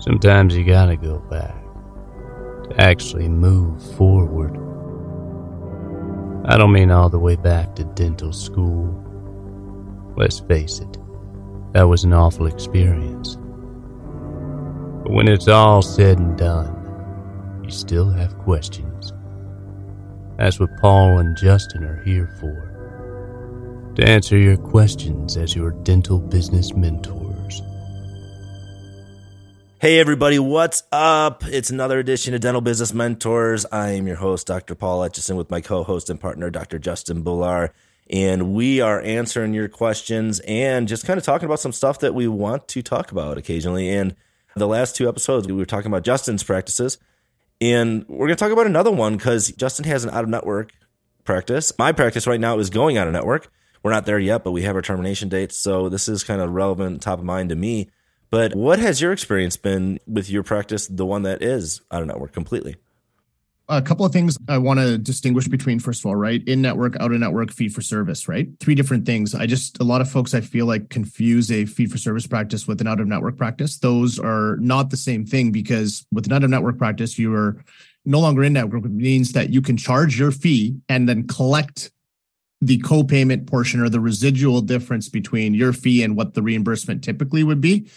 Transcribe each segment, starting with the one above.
Sometimes you gotta go back to actually move forward. I don't mean all the way back to dental school. Let's face it, that was an awful experience. But when it's all said and done, you still have questions. That's what Paul and Justin are here for. To answer your questions as your dental business mentors. Hey, everybody, what's up? It's another edition of Dental Business Mentors. I am your host, Dr. Paul Etchison, with my co host and partner, Dr. Justin Bular. And we are answering your questions and just kind of talking about some stuff that we want to talk about occasionally. And the last two episodes, we were talking about Justin's practices. And we're going to talk about another one because Justin has an out of network practice. My practice right now is going out of network. We're not there yet, but we have our termination dates. So this is kind of relevant, top of mind to me. But what has your experience been with your practice, the one that is out of network completely? a couple of things I want to distinguish between, first of all, right? In network, out of network, fee for service, right? Three different things. I just, a lot of folks I feel like confuse a fee for service practice with an out of network practice. Those are not the same thing because with an out of network practice, you are no longer in network, it means that you can charge your fee and then collect the co-payment portion or the residual difference between your fee and what the reimbursement typically would be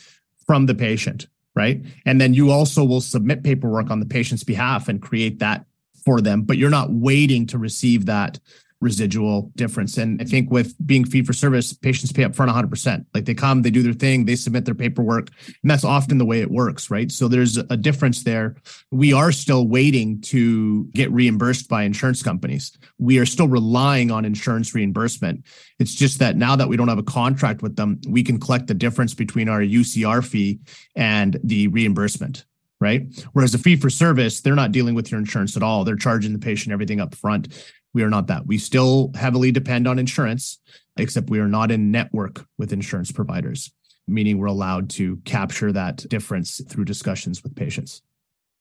from the patient right? And then you also will submit paperwork on the patient's behalf and create that for them, but you're not waiting to receive that residual difference. And I think with being fee for service, patients pay up front 100%. Like they come, they do their thing, they submit their paperwork, and that's often the way it works, right? So there's a difference there. We are still waiting to get reimbursed by insurance companies. We are still relying on insurance reimbursement. It's just that now that we don't have a contract with them, we can collect the difference between our UCR fee and the reimbursement right? Whereas a fee for service, they're not dealing with your insurance at all. They're charging the patient everything up front. We are not that. We still heavily depend on insurance, except we are not in network with insurance providers, meaning we're allowed to capture that difference through discussions with patients.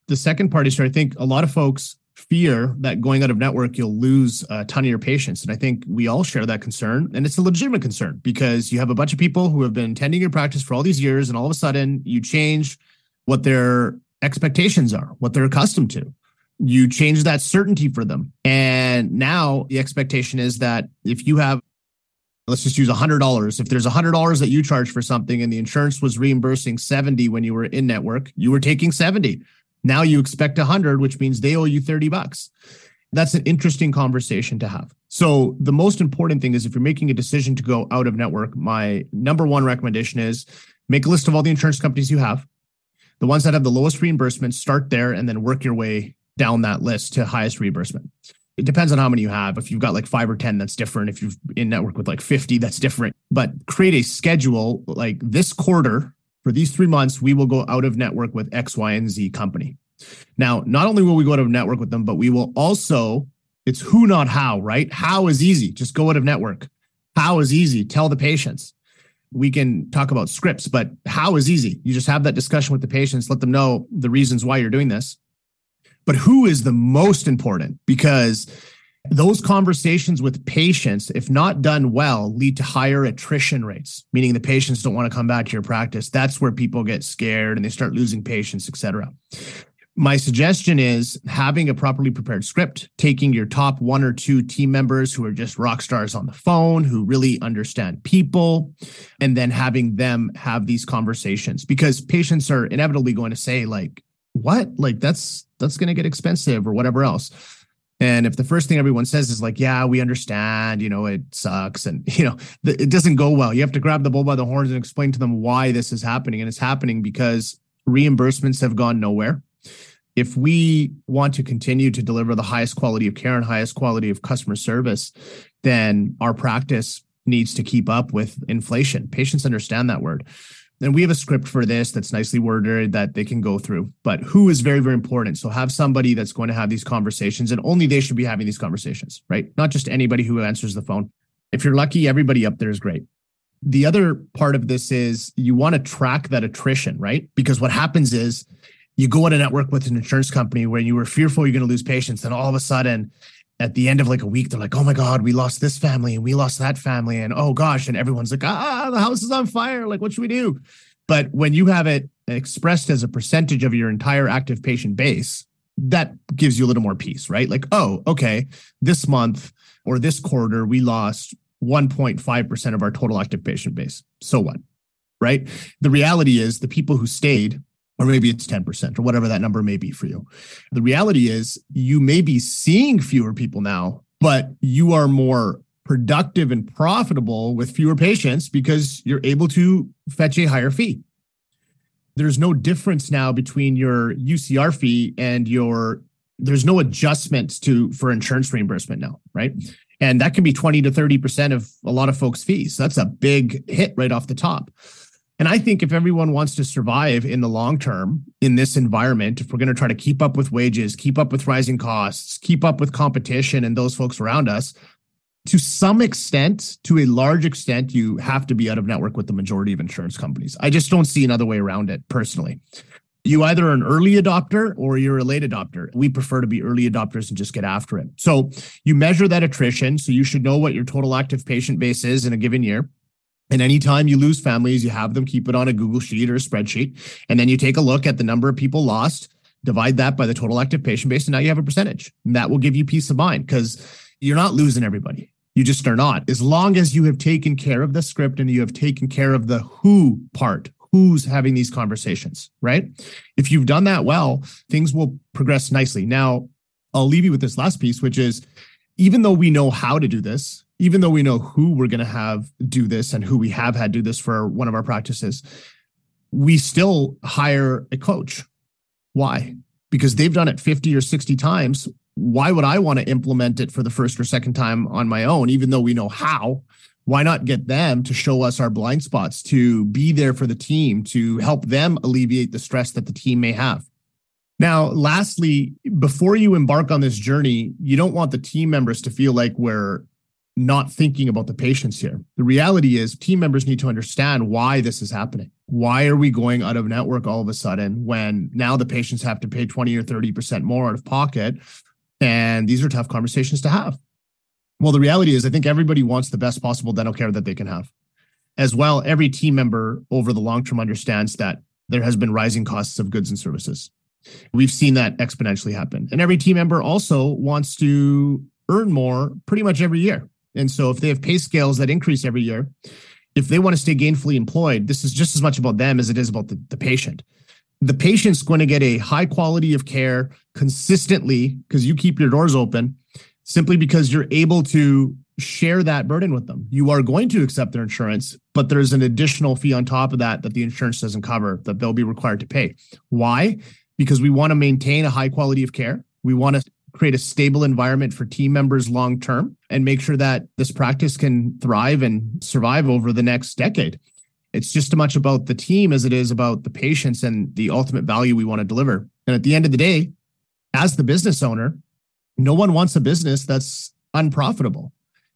The second part is I think a lot of folks fear that going out of network, you'll lose a ton of your patients. And I think we all share that concern. And it's a legitimate concern because you have a bunch of people who have been attending your practice for all these years, and all of a sudden you change what their expectations are, what they're accustomed to you change that certainty for them. And now the expectation is that if you have, let's just use $100, if there's $100 that you charge for something and the insurance was reimbursing 70 when you were in network, you were taking 70. Now you expect 100, which means they owe you 30 bucks. That's an interesting conversation to have. So the most important thing is if you're making a decision to go out of network, my number one recommendation is make a list of all the insurance companies you have. The ones that have the lowest reimbursement, start there and then work your way down that list to highest reimbursement. It depends on how many you have. If you've got like five or 10, that's different. If you've in network with like 50, that's different. But create a schedule like this quarter for these three months, we will go out of network with X, Y, and Z company. Now, not only will we go out of network with them, but we will also, it's who, not how, right? How is easy. Just go out of network. How is easy. Tell the patients. We can talk about scripts, but how is easy. You just have that discussion with the patients, let them know the reasons why you're doing this but who is the most important because those conversations with patients, if not done well, lead to higher attrition rates, meaning the patients don't want to come back to your practice. That's where people get scared and they start losing patients, et cetera. My suggestion is having a properly prepared script, taking your top one or two team members who are just rock stars on the phone, who really understand people, and then having them have these conversations because patients are inevitably going to say, like, what? Like that's that's going to get expensive or whatever else. And if the first thing everyone says is like, yeah, we understand, you know, it sucks and, you know, it doesn't go well. You have to grab the bull by the horns and explain to them why this is happening. And it's happening because reimbursements have gone nowhere. If we want to continue to deliver the highest quality of care and highest quality of customer service, then our practice needs to keep up with inflation. Patients understand that word. And we have a script for this that's nicely worded that they can go through. But who is very, very important. So have somebody that's going to have these conversations, and only they should be having these conversations, right? Not just anybody who answers the phone. If you're lucky, everybody up there is great. The other part of this is you want to track that attrition, right? Because what happens is you go on a network with an insurance company where you were fearful you're going to lose patients, and all of a sudden at the end of like a week, they're like, oh my God, we lost this family and we lost that family. And oh gosh. And everyone's like, ah, the house is on fire. Like, what should we do? But when you have it expressed as a percentage of your entire active patient base, that gives you a little more peace, right? Like, oh, okay, this month or this quarter, we lost 1.5% of our total active patient base. So what? Right? The reality is the people who stayed, or maybe it's 10% or whatever that number may be for you. The reality is you may be seeing fewer people now, but you are more productive and profitable with fewer patients because you're able to fetch a higher fee. There's no difference now between your UCR fee and your there's no adjustment to for insurance reimbursement now, right? And that can be 20 to 30% of a lot of folks' fees. That's a big hit right off the top. And I think if everyone wants to survive in the long term in this environment, if we're going to try to keep up with wages, keep up with rising costs, keep up with competition and those folks around us, to some extent, to a large extent, you have to be out of network with the majority of insurance companies. I just don't see another way around it personally. You either are an early adopter or you're a late adopter. We prefer to be early adopters and just get after it. So you measure that attrition. So you should know what your total active patient base is in a given year. And anytime you lose families, you have them keep it on a Google sheet or a spreadsheet. And then you take a look at the number of people lost, divide that by the total active patient base, and now you have a percentage. And that will give you peace of mind because you're not losing everybody. You just are not. As long as you have taken care of the script and you have taken care of the who part, who's having these conversations, right? If you've done that well, things will progress nicely. Now, I'll leave you with this last piece, which is even though we know how to do this, even though we know who we're going to have do this and who we have had do this for one of our practices, we still hire a coach. Why? Because they've done it 50 or 60 times why would I want to implement it for the first or second time on my own, even though we know how? Why not get them to show us our blind spots, to be there for the team, to help them alleviate the stress that the team may have? Now, lastly, before you embark on this journey, you don't want the team members to feel like we're not thinking about the patients here. The reality is, team members need to understand why this is happening. Why are we going out of network all of a sudden when now the patients have to pay 20 or 30% more out of pocket and these are tough conversations to have. Well, the reality is, I think everybody wants the best possible dental care that they can have. As well, every team member over the long term understands that there has been rising costs of goods and services. We've seen that exponentially happen. And every team member also wants to earn more pretty much every year. And so if they have pay scales that increase every year, if they want to stay gainfully employed, this is just as much about them as it is about the, the patient the patient's going to get a high quality of care consistently because you keep your doors open simply because you're able to share that burden with them. You are going to accept their insurance, but there's an additional fee on top of that that the insurance doesn't cover that they'll be required to pay. Why? Because we want to maintain a high quality of care. We want to create a stable environment for team members long term and make sure that this practice can thrive and survive over the next decade. It's just as much about the team as it is about the patients and the ultimate value we want to deliver. And at the end of the day, as the business owner, no one wants a business that's unprofitable.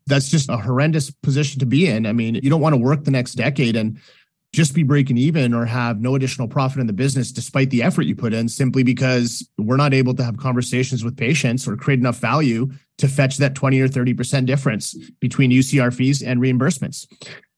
That's just a horrendous position to be in. I mean, you don't want to work the next decade and just be breaking even or have no additional profit in the business despite the effort you put in simply because we're not able to have conversations with patients or create enough value to fetch that 20 or 30% difference between UCR fees and reimbursements.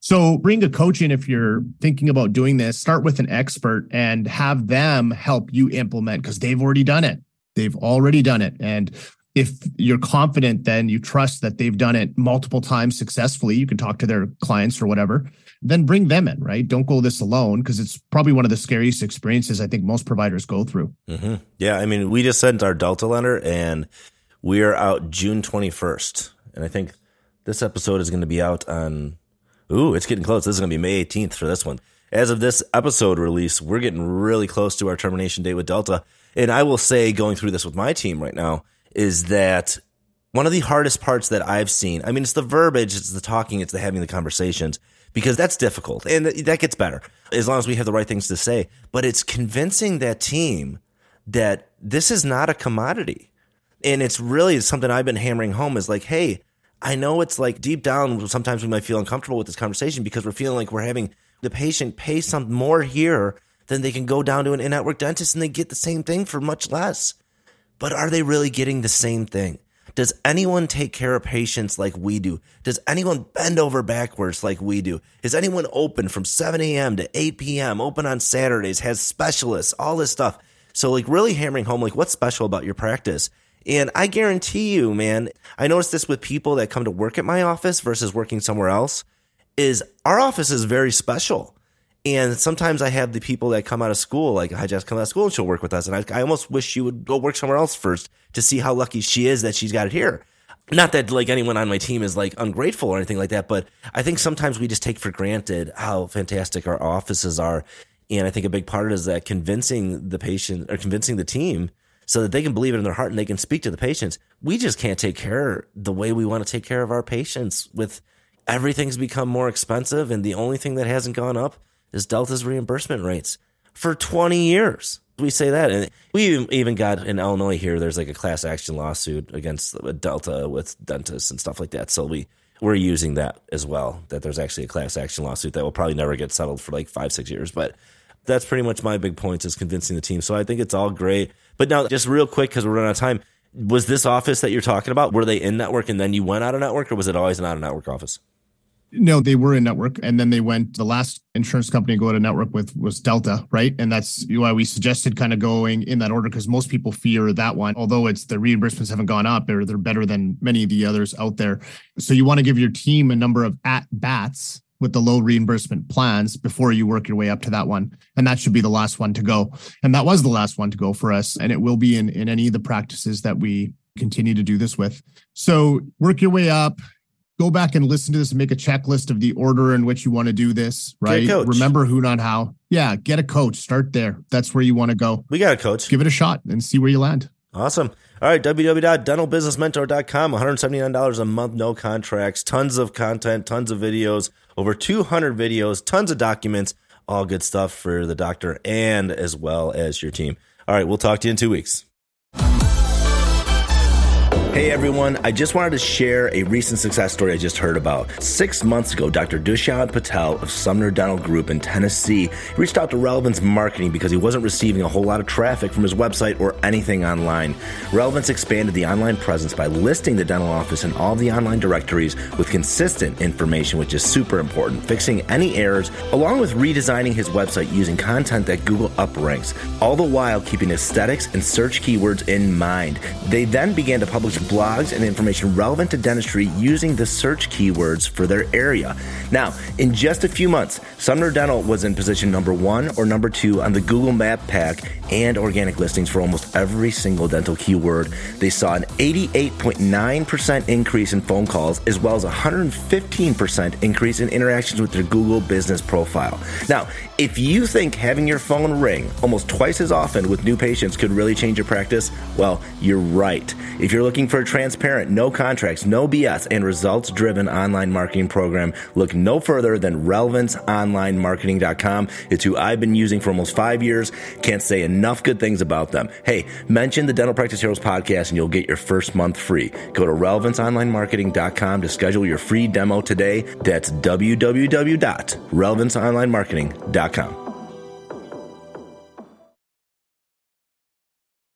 So bring a coach in if you're thinking about doing this. Start with an expert and have them help you implement because they've already done it. They've already done it. And if you're confident, then you trust that they've done it multiple times successfully. You can talk to their clients or whatever. Then bring them in, right? Don't go this alone because it's probably one of the scariest experiences I think most providers go through. Mm-hmm. Yeah. I mean, we just sent our Delta letter and we are out June 21st. And I think this episode is going to be out on Ooh, it's getting close. This is going to be May 18th for this one. As of this episode release, we're getting really close to our termination date with Delta. And I will say, going through this with my team right now, is that one of the hardest parts that I've seen. I mean, it's the verbiage, it's the talking, it's the having the conversations, because that's difficult and that gets better as long as we have the right things to say. But it's convincing that team that this is not a commodity. And it's really something I've been hammering home is like, hey, I know it's like deep down, sometimes we might feel uncomfortable with this conversation because we're feeling like we're having the patient pay some more here than they can go down to an in network dentist and they get the same thing for much less. But are they really getting the same thing? Does anyone take care of patients like we do? Does anyone bend over backwards like we do? Is anyone open from 7 a.m. to 8 p.m., open on Saturdays, has specialists, all this stuff? So, like, really hammering home, like, what's special about your practice? And I guarantee you, man, I noticed this with people that come to work at my office versus working somewhere else, is our office is very special. And sometimes I have the people that come out of school, like I just come out of school and she'll work with us. And I, I almost wish she would go work somewhere else first to see how lucky she is that she's got it here. Not that like anyone on my team is like ungrateful or anything like that, but I think sometimes we just take for granted how fantastic our offices are. And I think a big part is that convincing the patient or convincing the team so that they can believe it in their heart and they can speak to the patients. We just can't take care the way we want to take care of our patients with everything's become more expensive. And the only thing that hasn't gone up is Delta's reimbursement rates for 20 years. We say that. And we even got in Illinois here, there's like a class action lawsuit against Delta with dentists and stuff like that. So we, we're using that as well, that there's actually a class action lawsuit that will probably never get settled for like five, six years. But that's pretty much my big point is convincing the team. So I think it's all great. But now, just real quick, because we're running out of time, was this office that you're talking about, were they in network and then you went out of network, or was it always an out of network office? No, they were in network, and then they went. The last insurance company to go to network with was Delta, right? And that's why we suggested kind of going in that order because most people fear that one. Although it's the reimbursements haven't gone up, or they're better than many of the others out there. So you want to give your team a number of at bats with the low reimbursement plans before you work your way up to that one. And that should be the last one to go. And that was the last one to go for us. And it will be in, in any of the practices that we continue to do this with. So work your way up, go back and listen to this and make a checklist of the order in which you want to do this, right? Remember who, not how. Yeah, get a coach. Start there. That's where you want to go. We got a coach. Give it a shot and see where you land. Awesome. All right, www.dentalbusinessmentor.com, $179 a month, no contracts, tons of content, tons of videos, over 200 videos, tons of documents, all good stuff for the doctor and as well as your team. All right, we'll talk to you in two weeks. Hey everyone, I just wanted to share a recent success story I just heard about. Six months ago, Dr. Dushyant Patel of Sumner Dental Group in Tennessee reached out to Relevance Marketing because he wasn't receiving a whole lot of traffic from his website or anything online. Relevance expanded the online presence by listing the dental office in all the online directories with consistent information, which is super important, fixing any errors, along with redesigning his website using content that Google upranks, all the while keeping aesthetics and search keywords in mind. They then began to publish blogs and information relevant to dentistry using the search keywords for their area. Now, in just a few months, Sumner Dental was in position number one or number two on the Google Map Pack and organic listings for almost every single dental keyword. They saw an 88.9% increase in phone calls, as well as a 115% increase in interactions with their Google business profile. Now, if you think having your phone ring almost twice as often with new patients could really change your practice, well, you're right. If you're looking for a transparent, no contracts, no BS, and results driven online marketing program, look no further than relevanceonlinemarketing.com. It's who I've been using for almost five years. Can't say enough good things about them. Hey, mention the Dental Practice Heroes podcast and you'll get your first month free. Go to relevanceonlinemarketing.com to schedule your free demo today. That's www.relevanceonlinemarketing.com.